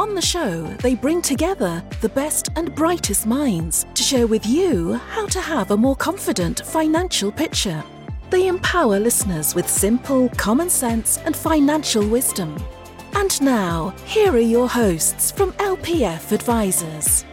On the show, they bring together the best and brightest minds to share with you how to have a more confident financial picture. They empower listeners with simple, common sense, and financial wisdom. And now, here are your hosts from LPF Advisors.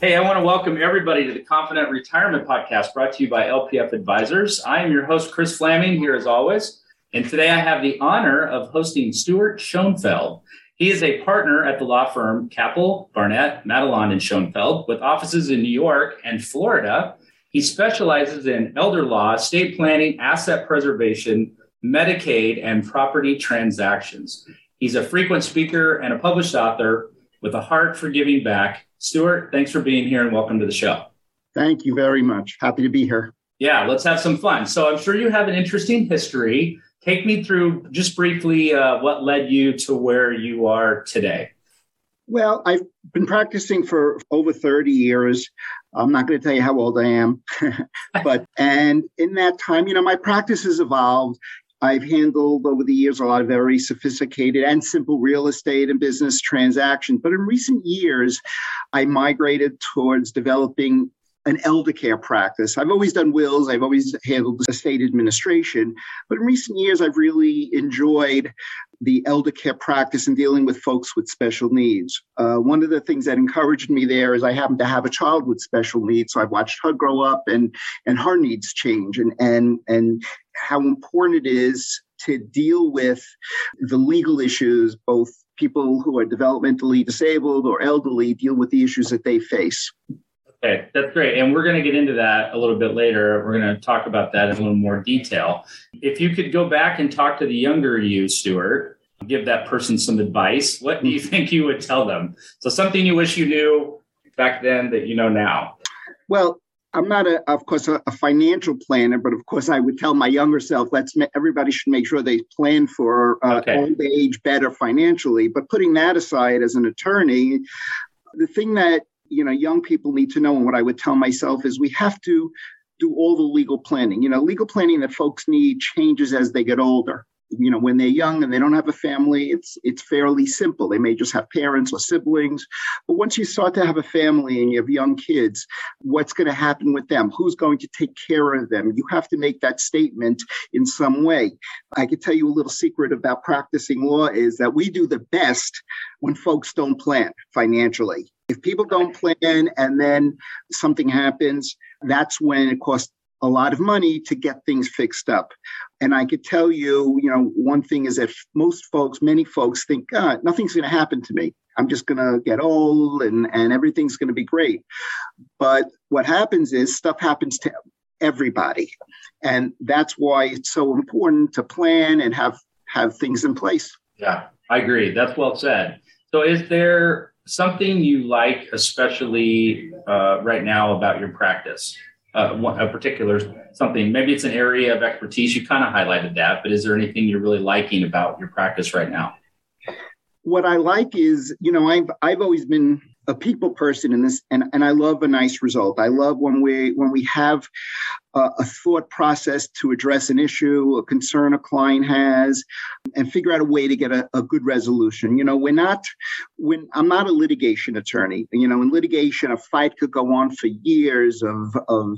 Hey, I want to welcome everybody to the Confident Retirement Podcast brought to you by LPF Advisors. I am your host, Chris Fleming, here as always. And today I have the honor of hosting Stuart Schoenfeld. He is a partner at the law firm Capell, Barnett, Matalon, and Schoenfeld with offices in New York and Florida. He specializes in elder law, estate planning, asset preservation, Medicaid, and property transactions. He's a frequent speaker and a published author with a heart for giving back. Stuart, thanks for being here and welcome to the show. Thank you very much. Happy to be here. Yeah, let's have some fun. So I'm sure you have an interesting history Take me through just briefly uh, what led you to where you are today. Well, I've been practicing for over 30 years. I'm not going to tell you how old I am, but, and in that time, you know, my practice has evolved. I've handled over the years a lot of very sophisticated and simple real estate and business transactions. But in recent years, I migrated towards developing an elder care practice. I've always done wills, I've always handled estate administration, but in recent years, I've really enjoyed the elder care practice and dealing with folks with special needs. Uh, one of the things that encouraged me there is I happen to have a child with special needs, so I've watched her grow up and and her needs change, and and and how important it is to deal with the legal issues, both people who are developmentally disabled or elderly deal with the issues that they face. Okay, that's great. And we're going to get into that a little bit later. We're going to talk about that in a little more detail. If you could go back and talk to the younger you, Stuart, give that person some advice, what do you think you would tell them? So, something you wish you knew back then that you know now. Well, I'm not a, of course, a, a, financial planner, but of course, I would tell my younger self, let's everybody should make sure they plan for uh, okay. old age better financially. But putting that aside, as an attorney, the thing that you know young people need to know. And what i would tell myself is we have to do all the legal planning. You know legal planning that folks need changes as they get older. You know when they're young and they don't have a family it's it's fairly simple. They may just have parents or siblings. But once you start to have a family and you have young kids what's going to happen with them? Who's going to take care of them? You have to make that statement in some way. I could tell you a little secret about practicing law is that we do the best when folks don't plan financially if people don't plan and then something happens, that's when it costs a lot of money to get things fixed up. And I could tell you, you know, one thing is that most folks, many folks think, God, nothing's going to happen to me. I'm just going to get old and, and everything's going to be great. But what happens is stuff happens to everybody. And that's why it's so important to plan and have have things in place. Yeah, I agree. That's well said. So is there something you like, especially uh, right now, about your practice? Uh, a particular something, maybe it's an area of expertise. You kind of highlighted that, but is there anything you're really liking about your practice right now? What I like is, you know, I've I've always been a people person in this and, and i love a nice result. I love when we when we have a, a, thought process to address an issue a concern a client has and figure out a way to get a, a good resolution. You know we're not when i'm not a litigation attorney. You know in litigation a fight could go on for years of of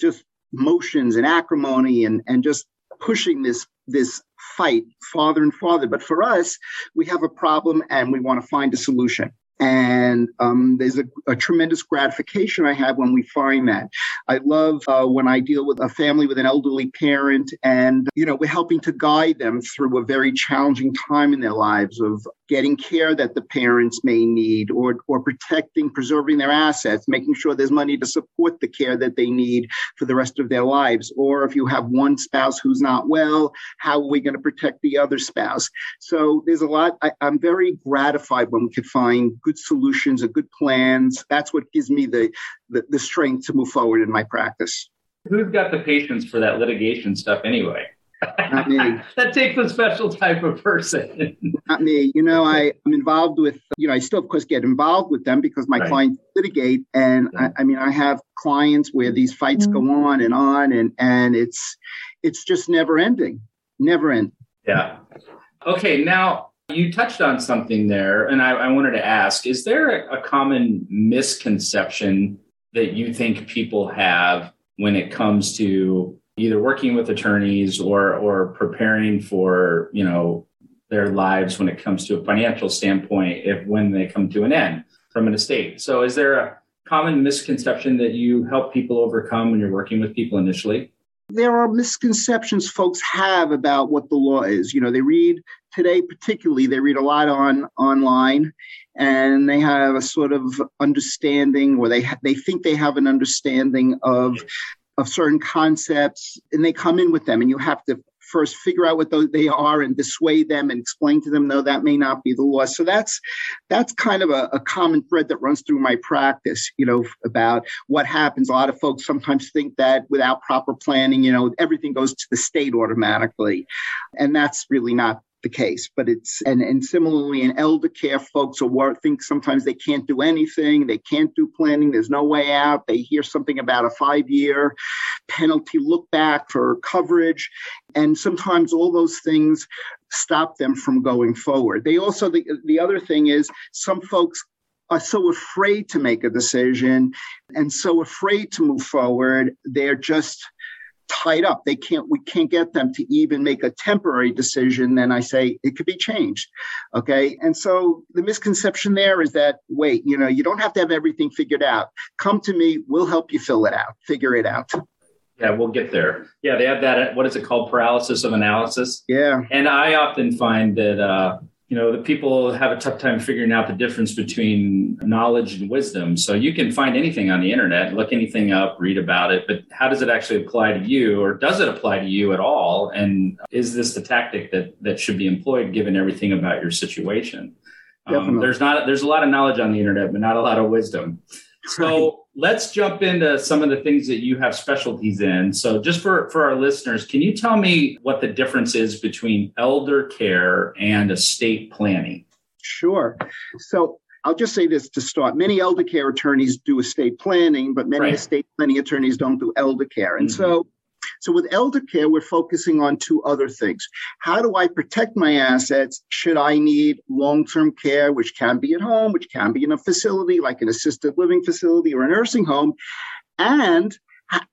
just motions and acrimony and and just pushing this this fight farther and farther. But for us we have a problem and we want to find a solution and um, there's a, a, tremendous gratification I have when we find that. I love uh, when I deal with a family with an elderly parent, and you know we're helping to guide them through a very challenging time in their lives of getting care that the parents may need, or, or protecting, preserving their assets, making sure there's money to support the care that they need for the rest of their lives. Or if you have one spouse who's not well, how are we going to protect the other spouse? So there's a lot. I, I'm very gratified when we can find good solutions and good plans. That's what gives me the, the, the strength to move forward in my practice. Who's got the patience for that litigation stuff anyway? Not me. that takes a special type of person. Not me. You know, I, am involved with, you know, I still, of course, get involved with them because my right. clients litigate. And I, I, mean, I have clients where these fights mm-hmm. go on and on, and, and it's, it's just never ending, never end. Yeah. Okay. Now, you touched on something there, and I, I wanted to ask is there a, a common misconception that you think people have when it comes to either working with attorneys or or preparing for you know their lives when it comes to a financial standpoint if when they come to an end from an estate. So is there a common misconception that you help people overcome when you're working with people initially? There are misconceptions folks have about what the law is. You know they read today particularly they read a lot on online and they have a sort of understanding or they ha- they think they have an understanding of of certain concepts and they come in with them and you have to first figure out what they are and dissuade them and explain to them no that may not be the law. So that's that's kind of a, a, common thread that runs through my practice you know about what happens. A lot of folks sometimes think that without proper planning you know everything goes to the state automatically and that's really not the case. But it's and and similarly in elder care, folks are think sometimes they can't do anything, they can't do planning, there's no way out. They hear something about a five-year penalty look back for coverage. And sometimes all those things stop them from going forward. They also the, the other thing is some folks are so afraid to make a decision and so afraid to move forward, they're just tied up. They can't, we can't get them to even make a temporary decision. Then I say it could be changed. Okay. And so the misconception there is that, wait, you know, you don't have to have everything figured out. Come to me. We'll help you fill it out, figure it out. Yeah, we'll get there. Yeah, they have that. What is it called? Paralysis of analysis. Yeah. And I often find that, uh, you know, the people have a tough time figuring out the difference between knowledge and wisdom. So you can find anything on the internet, look anything up, read about it, but how does it actually apply to you or does it apply to you at all? And is this the tactic that that should be employed given everything about your situation? Um, there's not there's a lot of knowledge on the internet, but not a lot of wisdom. So let's jump into some of the things that you have specialties in. So just for, for our listeners, can you tell me what the difference is between elder care and estate planning? Sure. So I'll just say this to start. Many elder care attorneys do estate planning, but many right. estate planning attorneys don't do elder care. And mm-hmm. so so with elder care, we're focusing on two other things. How do I protect my assets? Should I need long-term care, which can be at home, which can be in a facility like an assisted living facility or a nursing home? And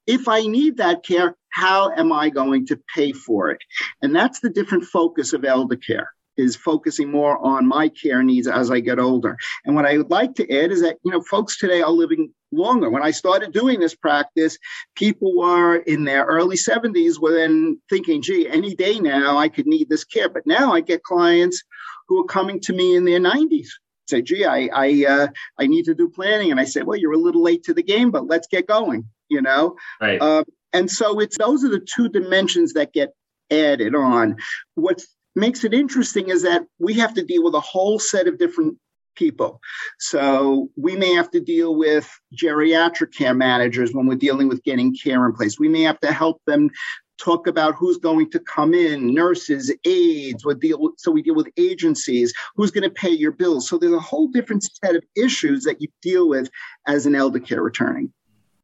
if I need that care, how am I going to pay for it? And that's the different focus of elder care is focusing more on my care needs as I get older. And what I would like to add is that, you know, folks today are living longer. When I started doing this practice, people were in their early 70s were then thinking, gee, any day now I could need this care. But now I get clients who are coming to me in their 90s. Say, gee, I I uh, I need to do planning, and I say, well, you're a little late to the game, but let's get going. You know, right? Um, and so it's those are the two dimensions that get added on. What makes it interesting is that we have to deal with a whole set of different people. So we may have to deal with geriatric care managers when we're dealing with getting care in place. We may have to help them talk about who's going to come in, nurses, aides, we deal with, so we deal with agencies, who's going to pay your bills. So there's a whole different set of issues that you deal with as an elder care attorney.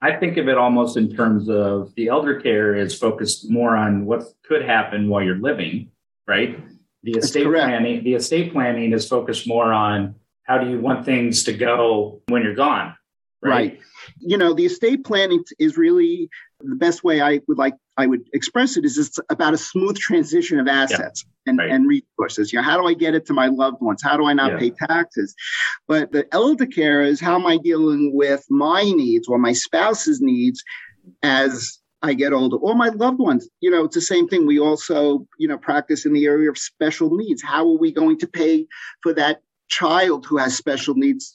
I think of it almost in terms of the elder care is focused more on what could happen while you're living, right? The estate planning, the estate planning is focused more on how do you want things to go when you're gone right, right. you know the estate planning is really the best way i would like i would express it is it's about a smooth transition of assets yeah. and, right. and resources you know how do i get it to my loved ones how do i not yeah. pay taxes but the elder care is how am i dealing with my needs or my spouse's needs as I get older, or my loved ones. You know, it's the same thing. We also, you know, practice in the area of special needs. How are we going to pay for that child who has special needs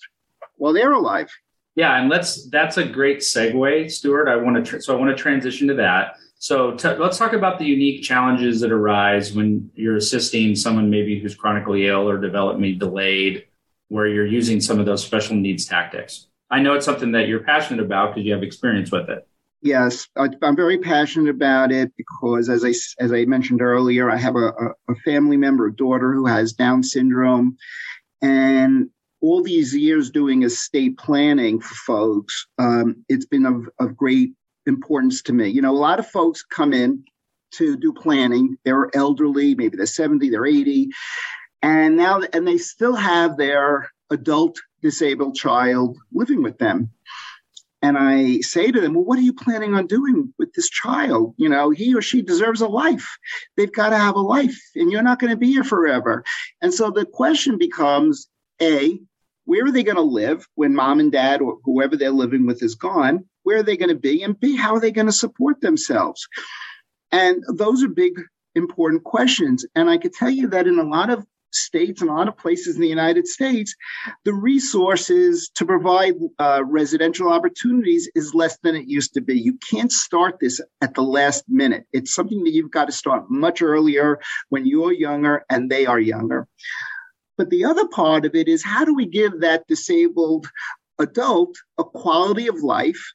while they're alive? Yeah, and let's that's a great segue, Stuart. I want to tr- so I want to transition to that. So t- let's talk about the unique challenges that arise when you're assisting someone maybe who's chronically ill or developmentally delayed, where you're using some of those special needs tactics. I know it's something that you're passionate about because you have experience with it. Yes, I'm very passionate about it because, as I as I mentioned earlier, I have a, a family member, a daughter who has Down syndrome, and all these years doing estate planning for folks, um, it's been of, of great importance to me. You know, a lot of folks come in to do planning. They're elderly, maybe they're 70, they're 80, and now and they still have their adult disabled child living with them. And I say to them, Well, what are you planning on doing with this child? You know, he or she deserves a life. They've got to have a life, and you're not going to be here forever. And so the question becomes A, where are they going to live when mom and dad or whoever they're living with is gone? Where are they going to be? And B, how are they going to support themselves? And those are big, important questions. And I could tell you that in a lot of states and a lot of places in the United States, the resources to provide uh, residential opportunities is less than it used to be. You can't start this at the last minute. It's something that you've got to start much earlier when you're younger and they are younger. But the other part of it is how do we give that disabled adult a quality of life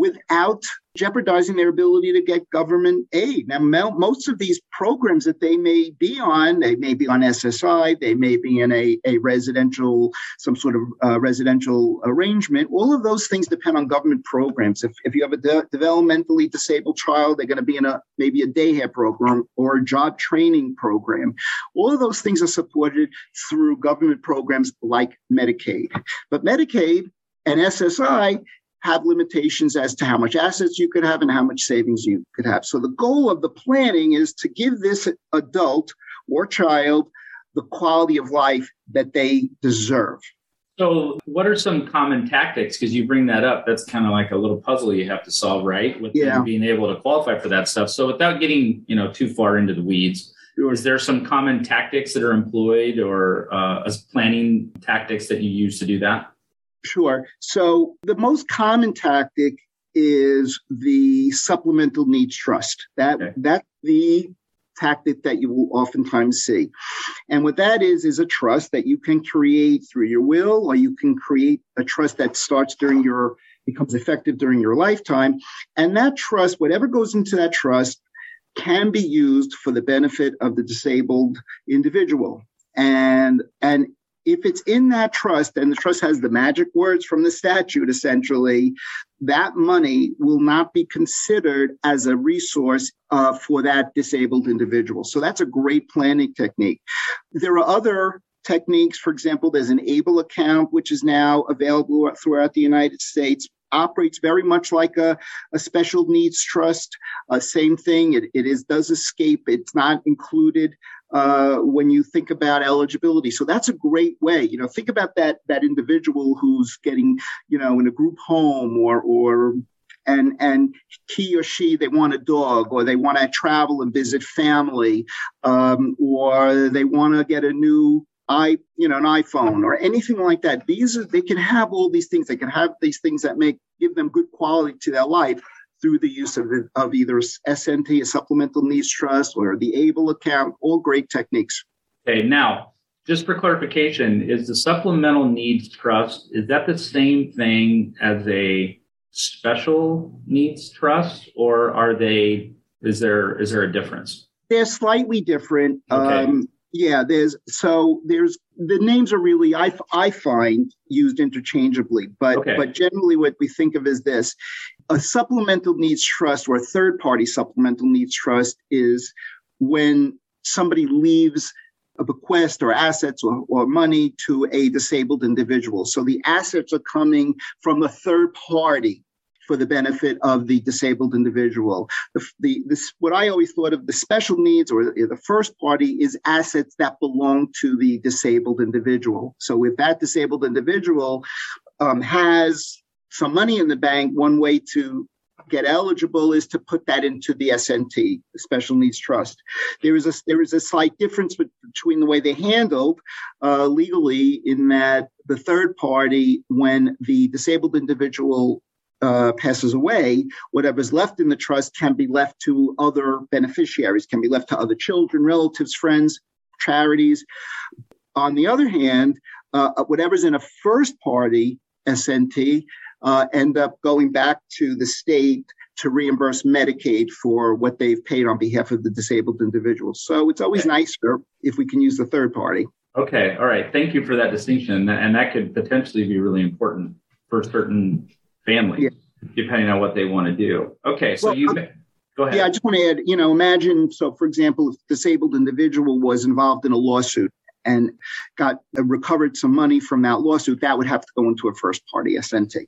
without jeopardizing their ability to get government aid. Now, most of these programs that they may be on, they may be on SSI, they may be in a, a residential, some sort of uh, residential arrangement. All of those things depend on government programs. If, if you have a de- developmentally disabled child, they're going to be in a maybe a daycare program or a job training program. All of those things are supported through government programs like Medicaid. But Medicaid and SSI have limitations as to how much assets you could have and how much savings you could have. So the goal of the planning is to give this adult or child the quality of life that they deserve. So, what are some common tactics? Because you bring that up, that's kind of like a little puzzle you have to solve, right? With yeah. being able to qualify for that stuff. So, without getting you know too far into the weeds, sure. is there some common tactics that are employed or uh, as planning tactics that you use to do that? Sure. So the most common tactic is the supplemental needs trust. That okay. that's the tactic that you will oftentimes see. And what that is is a trust that you can create through your will, or you can create a trust that starts during your becomes effective during your lifetime. And that trust, whatever goes into that trust, can be used for the benefit of the disabled individual. And and if it's in that trust and the trust has the magic words from the statute, essentially, that money will not be considered as a resource uh, for that disabled individual. So that's a great planning technique. There are other techniques. For example, there's an ABLE account, which is now available throughout the United States operates very much like a, a special needs trust. Uh, same thing. It, it is does escape. It's not included uh, when you think about eligibility. So that's a great way. You know, think about that that individual who's getting, you know, in a group home or or and and he or she they want a dog or they want to travel and visit family um, or they want to get a new i you know an iphone or anything like that these are they can have all these things they can have these things that make give them good quality to their life through the use of, the, of either SNT, a supplemental needs trust, or the ABLE account, all great techniques. Okay, now, just for clarification, is the supplemental needs trust, is that the same thing as a special needs trust, or are they, is there, is there a difference? They're slightly different. Okay. Um, yeah, there's so there's the names are really I, I find used interchangeably, but okay. but generally what we think of is this: a supplemental needs trust or a third party supplemental needs trust is when somebody leaves a bequest or assets or, or money to a disabled individual. So the assets are coming from a third party for the benefit of the disabled individual. The, the, this, what I always thought of the special needs or the first party is assets that belong to the disabled individual. So if that disabled individual um, has some money in the bank, one way to get eligible is to put that into the SNT, Special Needs Trust. There is a there is a slight difference between the way they handled uh, legally in that the third party, when the disabled individual uh, passes away, whatever's left in the trust can be left to other beneficiaries, can be left to other children, relatives, friends, charities. On the other hand, uh, whatever's in a first party SNT uh, end up going back to the state to reimburse Medicaid for what they've paid on behalf of the disabled individuals. So it's always nicer if we can use the third party. Okay, all right. Thank you for that distinction, and that could potentially be really important for certain families, yeah. Depending on what they want to do. Okay, so well, you. Um, go ahead. Yeah, I just want to add, you know, imagine, so for example, if a disabled individual was involved in a lawsuit and got uh, recovered some money from that lawsuit, that would have to go into a first party SNT.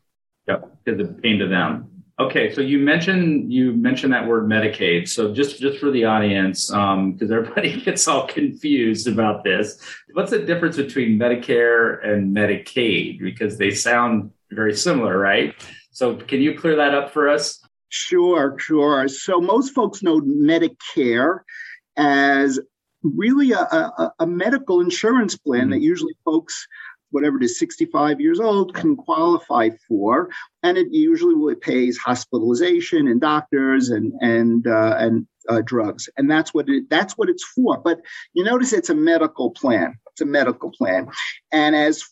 Yep, because it came to them. Okay, so you mentioned you mentioned that word Medicaid. So just just for the audience, because um, everybody gets all confused about this, what's the difference between Medicare and Medicaid? Because they sound very similar, right? So can you clear that up for us? Sure, sure. So most folks know Medicare as really a, a, a medical insurance plan mm-hmm. that usually folks whatever it is, 65 years old, can qualify for. And it usually pays hospitalization and doctors and, and, uh, and uh, drugs. And that's what it, that's what it's for. But you notice it's a medical plan. It's a medical plan. And as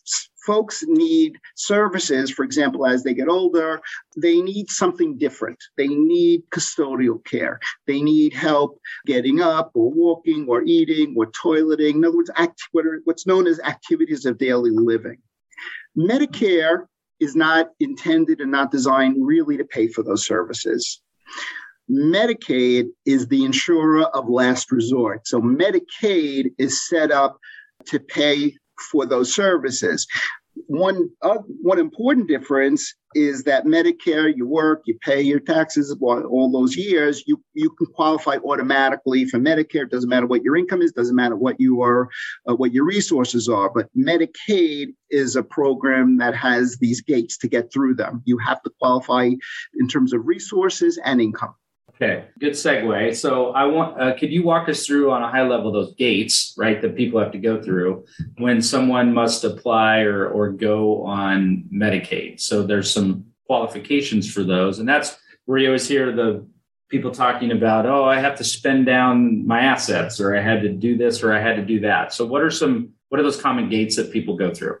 folks need services, for example, as they get older, they need something different. They need custodial care. They need help getting up or walking or eating or toileting. In other words, act, what are, what's known as activities of daily living. Medicare is not intended and not designed really to pay for those services. Medicaid is the insurer of last resort. So Medicaid is set up to pay for those services. One uh, one important difference is that Medicare, you work, you pay your taxes all those years, you you can qualify automatically for Medicare. It doesn't matter what your income is, doesn't matter what you are, uh, what your resources are. But Medicaid is a program that has these gates to get through them. You have to qualify in terms of resources and income. Okay, good segue. So I want, uh, could you walk us through on a high level those gates, right, that people have to go through when someone must apply or or go on Medicaid? So there's some qualifications for those, and that's where you always hear the people talking about, oh, I have to spend down my assets, or I had to do this, or I had to do that. So what are some what are those common gates that people go through?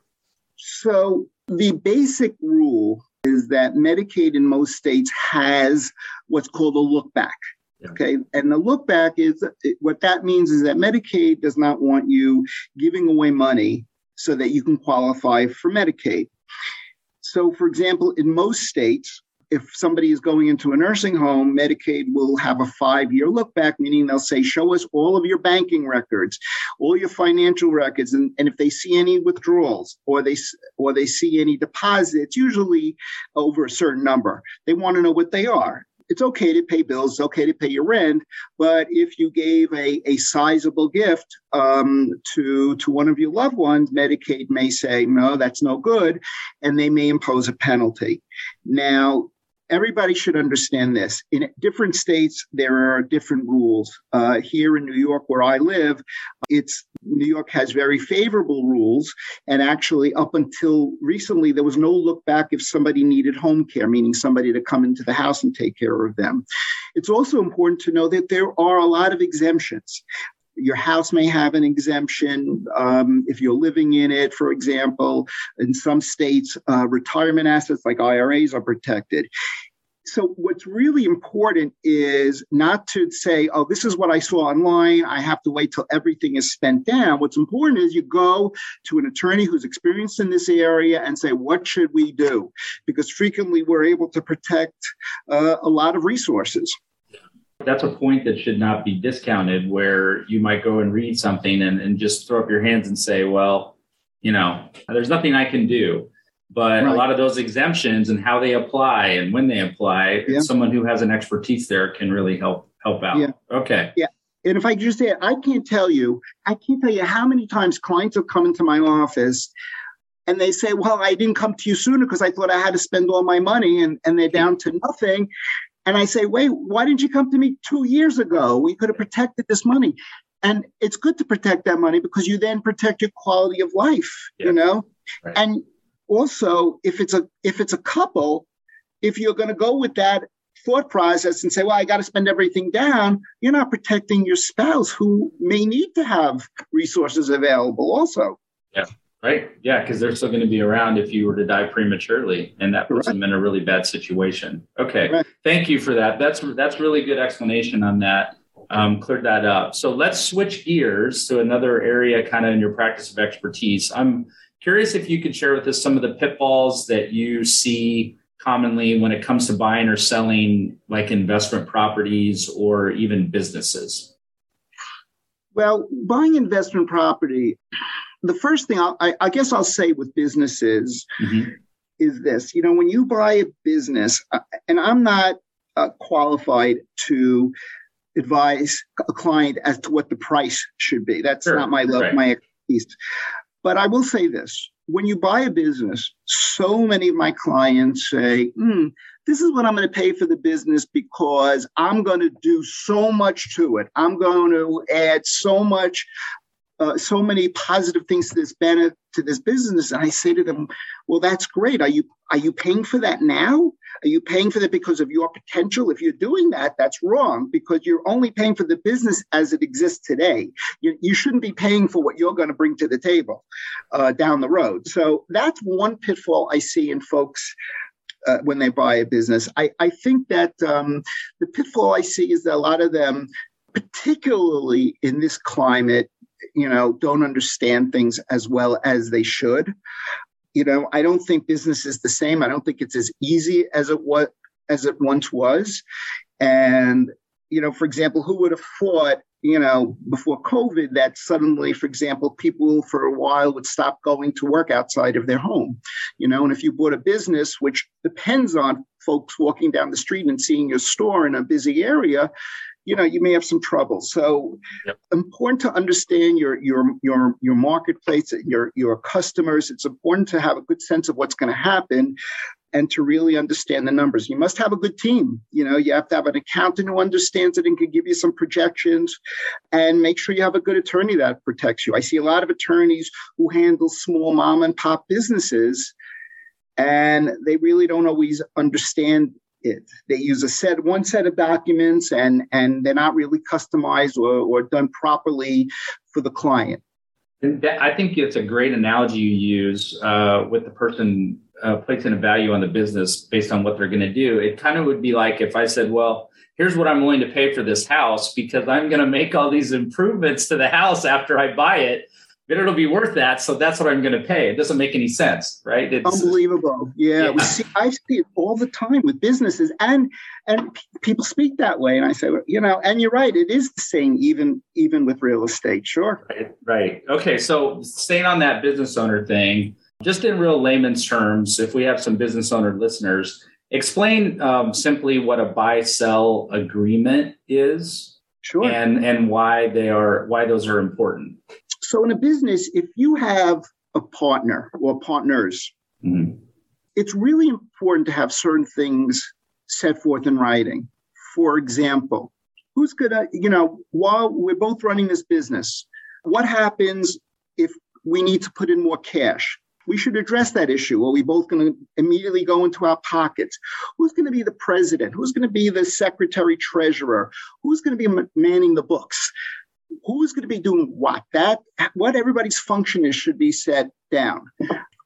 So the basic rule is that Medicaid in most states has what's called a look back. Okay. And the look back is what that means is that Medicaid does not want you giving away money so that you can qualify for Medicaid. So, for example, in most states, if somebody is going into a nursing home, Medicaid will have a five year look back, meaning they'll say, show us all of your banking records, all your financial records. And, and if they see any withdrawals or they, or they see any deposits, usually over a certain number, they want to know what they are it's okay to pay bills, it's okay to pay your rent, but if you gave a, a sizable gift um, to to one of your loved ones, Medicaid may say no, that's no good, and they may impose a penalty. Now, everybody should understand this. In different states, there are different rules. Uh, here in New York, where I live, it's New York has very favorable rules. And actually, up until recently, there was no look back if somebody needed home care, meaning somebody to come into the house and take care of them. It's also important to know that there are a lot of exemptions your house may have an exemption um, if you're living in it, for example. In some states, uh, retirement assets like IRAs are protected. So, what's really important is not to say, oh, this is what I saw online. I have to wait till everything is spent down. What's important is you go to an attorney who's experienced in this area and say, what should we do? Because frequently we're able to protect uh, a lot of resources. That's a point that should not be discounted where you might go and read something and, and just throw up your hands and say, well, you know, there's nothing I can do. But right. a lot of those exemptions and how they apply and when they apply, yeah. someone who has an expertise there can really help help out. Yeah. Okay. Yeah. And if I just say, I can't tell you, I can't tell you how many times clients have come into my office and they say, Well, I didn't come to you sooner because I thought I had to spend all my money and, and they're down to nothing. And I say, wait, why didn't you come to me two years ago? We could have protected this money. And it's good to protect that money because you then protect your quality of life, yeah. you know? Right. And also if it's a if it's a couple, if you're going to go with that thought process and say, well, I got to spend everything down, you're not protecting your spouse who may need to have resources available also. Yeah. Right. Yeah. Because they're still going to be around if you were to die prematurely, and that puts right. them in a really bad situation. Okay. Right. Thank you for that. That's that's really good explanation on that. Um, cleared that up. So let's switch gears to another area, kind of in your practice of expertise. I'm curious if you could share with us some of the pitfalls that you see commonly when it comes to buying or selling like investment properties or even businesses? Well, buying investment property, the first thing I, I guess I'll say with businesses mm-hmm. is this you know, when you buy a business, uh, and I'm not uh, qualified to advise a client as to what the price should be. That's sure. not my love, right. my expertise. But I will say this when you buy a business, so many of my clients say, mm, This is what I'm going to pay for the business because I'm going to do so much to it. I'm going to add so much uh, so many positive things to this to this business. And i say to them well that's great. Are you are you paying for that now? Are you paying for that because of your potential? If you're doing that that's wrong because you're only paying for the business as it exists today. You, you shouldn't be paying for what you're going to bring to the table uh, down the road. So that's one pitfall i see in folks uh, when they buy a business. I, I think that um, the pitfall I see is that a lot of them, particularly in this climate, you know, don't understand things as well as they should. You know, I don't think business is the same. I don't think it's as easy as it was as it once was. And, you know, for example, who would have thought, you know, before COVID that suddenly, for example, people for a while would stop going to work outside of their home. You know, and if you bought a business which depends on folks walking down the street and seeing your store in a busy area, you know you may have some trouble. So yep. important to understand your your your your marketplace your your customers. It's important to have a good sense of what's going to happen and to really understand the numbers. You must have a good team. You know you have to have an accountant who understands it and can give you some projections and make sure you have a good attorney that protects you. I see a lot of attorneys who handle small mom and pop businesses and they really don't always understand it. They use a set one set of documents and and they're not really customized or, or done properly for the client. That, I think it's a great analogy you use uh, with the person uh, placing a value on the business based on what they're going to do. It kind of would be like if I said, "Well, here's what I'm willing to pay for this house because I'm going to make all these improvements to the house after I buy it." Then it'll be worth that. So that's what I'm going to pay. It doesn't make any sense, right? It's unbelievable. Yeah, yeah. See, I see it all the time with businesses, and and people speak that way. And I say, you know, and you're right. It is the same, even even with real estate. Sure. Right. Right. Okay. So staying on that business owner thing, just in real layman's terms, if we have some business owner listeners, explain um, simply what a buy sell agreement is. Sure. And and why they are why those are important. So in a business, if you have a partner or partners, mm-hmm. it's really important to have certain things set forth in writing. For example, who's going to, you know, while we're both running this business, what happens if we need to put in more cash? We should address that issue. Are we both going to immediately go into our pockets? Who's going to be the president? Who's going to be the secretary treasurer? Who's going to be manning the books? Who's going to be doing what? That what everybody's function is should be set down.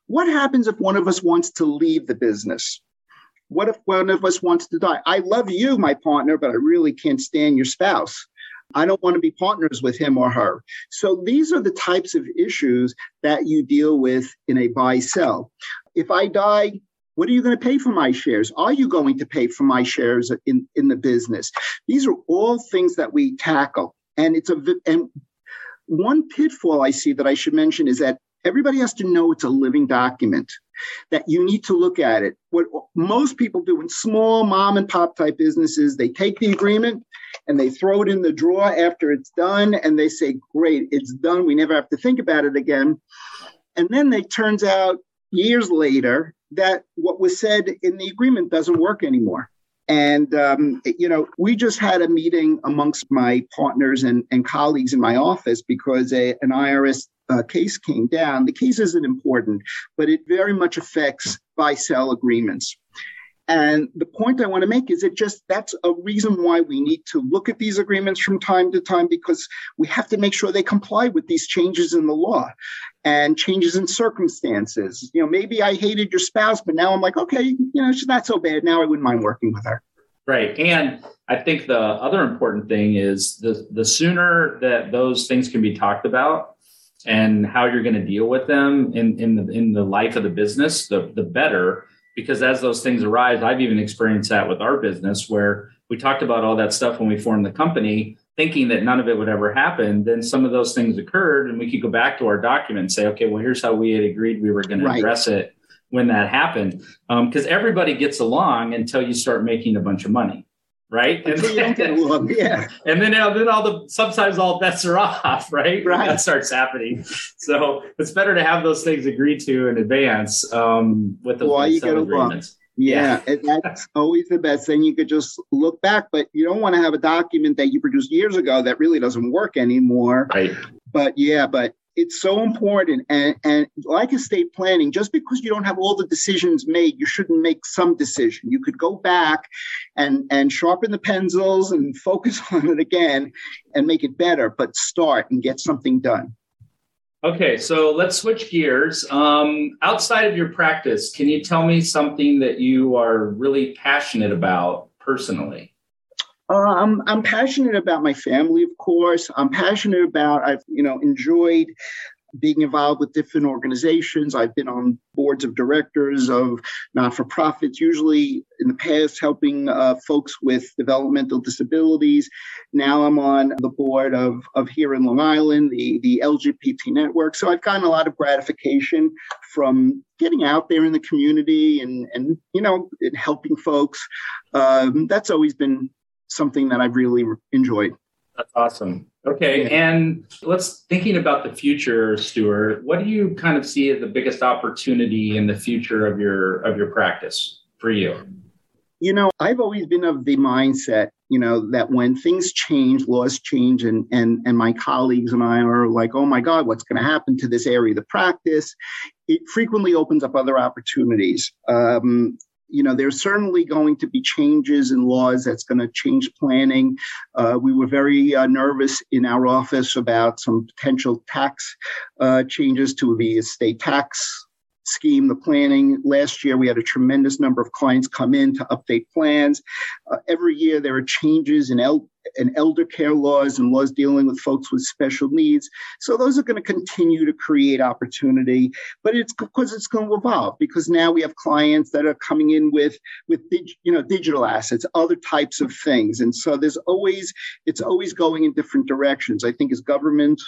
What happens if one of us wants to leave the business? What if one of us wants to die? I love you, my partner, but I really can't stand your spouse. I don't want to be partners with him or her. So these are the types of issues that you deal with in a buy sell. If I die, what are you going to pay for my shares? Are you going to pay for my shares in, in the business? These are all things that we tackle. And it's a and one pitfall I see that I should mention is that everybody has to know it's a living document that you need to look at it. What most people do in small mom and pop type businesses they take the agreement and they throw it in the drawer after it's done and they say great it's done. We never have to think about it again. And then it turns out years later that what was said in the agreement doesn't work anymore And, um, you know, we just had a meeting amongst my partners and, and colleagues in my office because a, an IRS uh, case came down. The case isn't important, but it very much affects buy sell agreements. And the point I want to make is it just that's a reason why we need to look at these agreements from time to time because we have to make sure they comply with these changes in the law and changes in circumstances. You know, maybe I hated your spouse, but now I'm like, okay, you know, she's not so bad. Now I wouldn't mind working with her. Right. And I think the other important thing is the the sooner that those things can be talked about and how you're going to deal with them in, in the in the life of the business, the the better because as those things arise, I've even experienced that with our business where we talked about all that stuff when we formed the company, thinking that none of it would ever happen. Then some of those things occurred, and we could go back to our document and say, okay, well, here's how we had agreed we were going right. to address it when that happened. Because um, everybody gets along until you start making a bunch of money right? And then, yeah. And then, then all the sometimes all bets are off, right? Right. That starts happening. So it's better to have those things agreed to in advance um, with the Why you get agreements. Yeah, yeah. that's always the best. Then you could just look back, but you don't want to have a document that you produced years ago that really doesn't work anymore. Right. But yeah, but it's so important. And, and like estate planning, just because you don't have all the decisions made, you shouldn't make some decision. You could go back and, and sharpen the pencils and focus on it again and make it better, but start and get something done. Okay, so let's switch gears. Um, outside of your practice, can you tell me something that you are really passionate about personally? I'm I'm passionate about my family, of course. I'm passionate about I've you know enjoyed being involved with different organizations. I've been on boards of directors of not for profits, usually in the past helping uh, folks with developmental disabilities. Now I'm on the board of, of here in Long Island, the, the LGBT network. So I've gotten a lot of gratification from getting out there in the community and, and you know, helping folks. Um, that's always been something that I've really enjoyed. That's awesome. Okay, and let's thinking about the future, Stuart. What do you kind of see as the biggest opportunity in the future of your of your practice for you? You know, I've always been of the mindset, you know, that when things change, laws change, and and and my colleagues and I are like, oh my God, what's going to happen to this area of the practice? It frequently opens up other opportunities. Um, you know, there's certainly going to be changes in laws that's going to change planning. Uh, we were very uh, nervous in our office about some potential tax uh, changes to the estate tax scheme, the planning. Last year, we had a tremendous number of clients come in to update plans. Uh, every year, there are changes in, el- in elder care laws and laws dealing with folks with special needs. So those are going to continue to create opportunity, but it's because it's going to evolve because now we have clients that are coming in with with dig- you know digital assets, other types of things, and so there's always it's always going in different directions. I think as government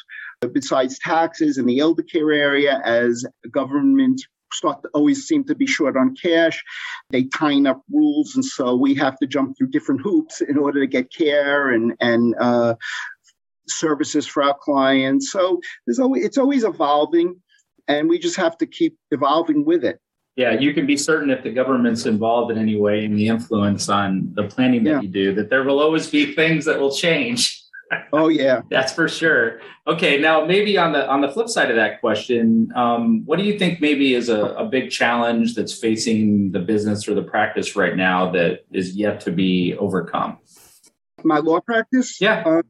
besides taxes in the elder care area as government start to always seem to be short on cash. They tighten up rules, and so we have to jump through different hoops in order to get care and and uh, services for our clients. So there's always it's always evolving, and we just have to keep evolving with it. Yeah, you can be certain if the government's involved in any way in the influence on the planning that yeah. you do, that there will always be things that will change oh yeah. That's for sure. Okay now maybe on the on the flip side of that question um, what do you think maybe is a, a, big challenge that's facing the business or the practice right now that is yet to be overcome? My law practice? Yeah. Uh,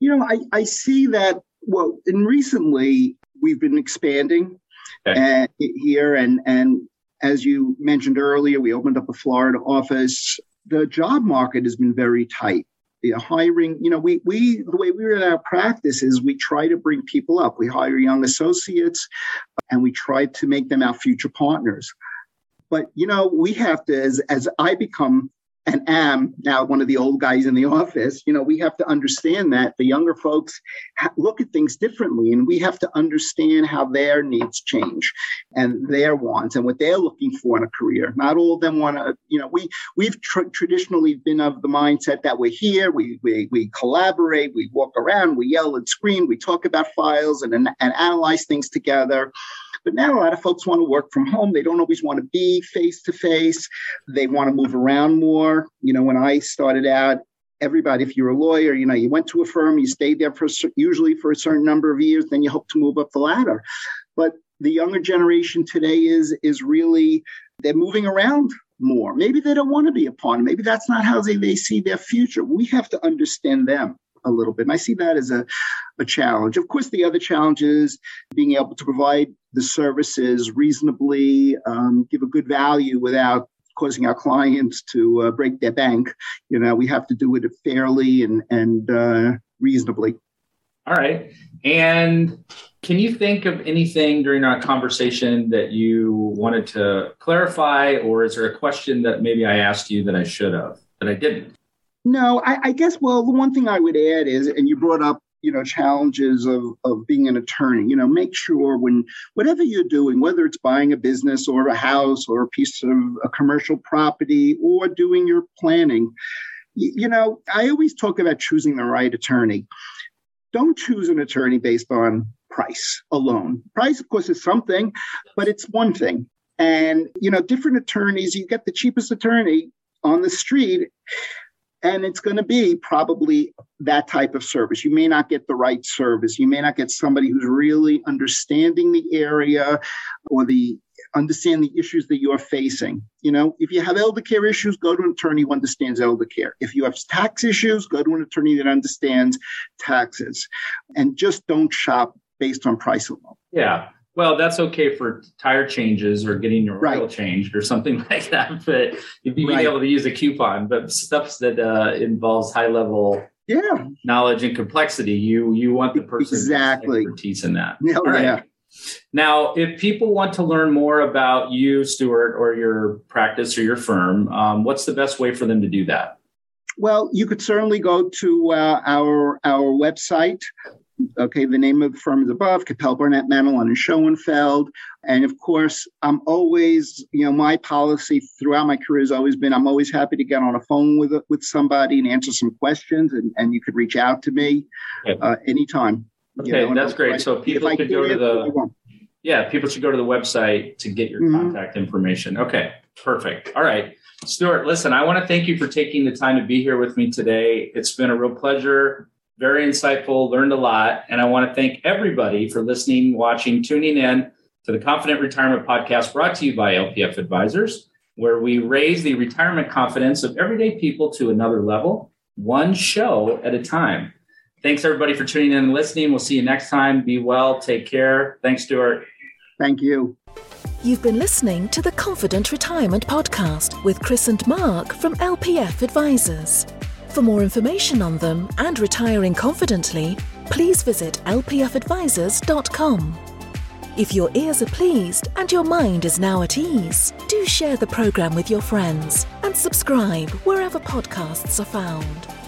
you know I, I see that well and recently we've been expanding okay. and, here and and as you mentioned earlier we opened up a florida office. The job market has been very tight hiring, you know, we we the way we in our practice is we try to bring people up. We hire young associates uh, and we try to make them our future partners. But you know, we have to as as I become and am now one of the old guys in the office, you know, we have to understand that the younger folks ha- look at things differently, and we have to understand how their needs change and their wants and what they're looking for in a career. Not all of them want to, you know, we we've tr- traditionally been of the mindset that we're here, we we we collaborate, we walk around, we yell and scream, we talk about files and and, and analyze things together. But now a lot of folks want to work from home. They don't always want to be face to face. They want to move around more. You know, when I started out, everybody, if you're a lawyer, you know, you went to a firm, you stayed there for usually for a certain number of years, then you hope to move up the ladder. But the younger generation today is is really they're moving around more. Maybe they don't want to be a pawn. Maybe that's not how they, they see their future. We have to understand them a little bit. And I see that as a, a challenge. Of course, the other challenge is being able to provide the services reasonably, um, give a good value without causing our clients to uh, break their bank. You know, we have to do it fairly and, and uh, reasonably. All right. And can you think of anything during our conversation that you wanted to clarify, or is there a question that maybe I asked you that I should have, that I didn't? No, I, I guess, well, the one thing I would add is, and you brought up you know challenges of of being an attorney you know make sure when whatever you're doing whether it's buying a business or a house or a piece of a commercial property or doing your planning you, you know i always talk about choosing the right attorney don't choose an attorney based on price alone. Price, of course, is something, but it's one thing. And, you know, different attorneys, you get the cheapest attorney on the street, and it's going to be probably that type of service. You may not get the right service. You may not get somebody who's really understanding the area or the understand the issues that you're facing. You know, if you have elder care issues, go to an attorney who understands elder care. If you have tax issues, go to an attorney that understands taxes. And just don't shop based on price alone. Yeah. Well, that's okay for tire changes or getting your oil changed or something like that. But you'd be right. able to use a coupon. But stuff that uh, involves high level yeah knowledge and complexity, you you want the person exactly expertise in that. Yeah, right. yeah. Now, if people want to learn more about you, Stuart, or your practice or your firm, um, what's the best way for them to do that? Well, you could certainly go to uh, our our website. Okay, the name of the firm is above, Capell Barnett Matalon and Schoenfeld. And of course, I'm always, you know, my policy throughout my career has always been I'm always happy to get on a phone with with somebody and answer some questions, and, and you could reach out to me uh, anytime. Okay, you know, that's great. So people should go to the yeah, people should go to the website to get your mm-hmm. contact information. Okay, perfect. All right. Stuart, listen, I want to thank you for taking the time to be here with me today. It's been a real pleasure, very insightful, learned a lot. And I want to thank everybody for listening, watching, tuning in to the Confident Retirement Podcast brought to you by LPF Advisors, where we raise the retirement confidence of everyday people to another level, one show at a time. Thanks everybody for tuning in and listening. We'll see you next time. Be well. Take care. Thanks, Stuart. Thank you. You've been listening to the Confident Retirement Podcast with Chris and Mark from LPF Advisors. For more information on them and retiring confidently, please visit lpfadvisors.com. If your ears are pleased and your mind is now at ease, do share the program with your friends and subscribe wherever podcasts are found.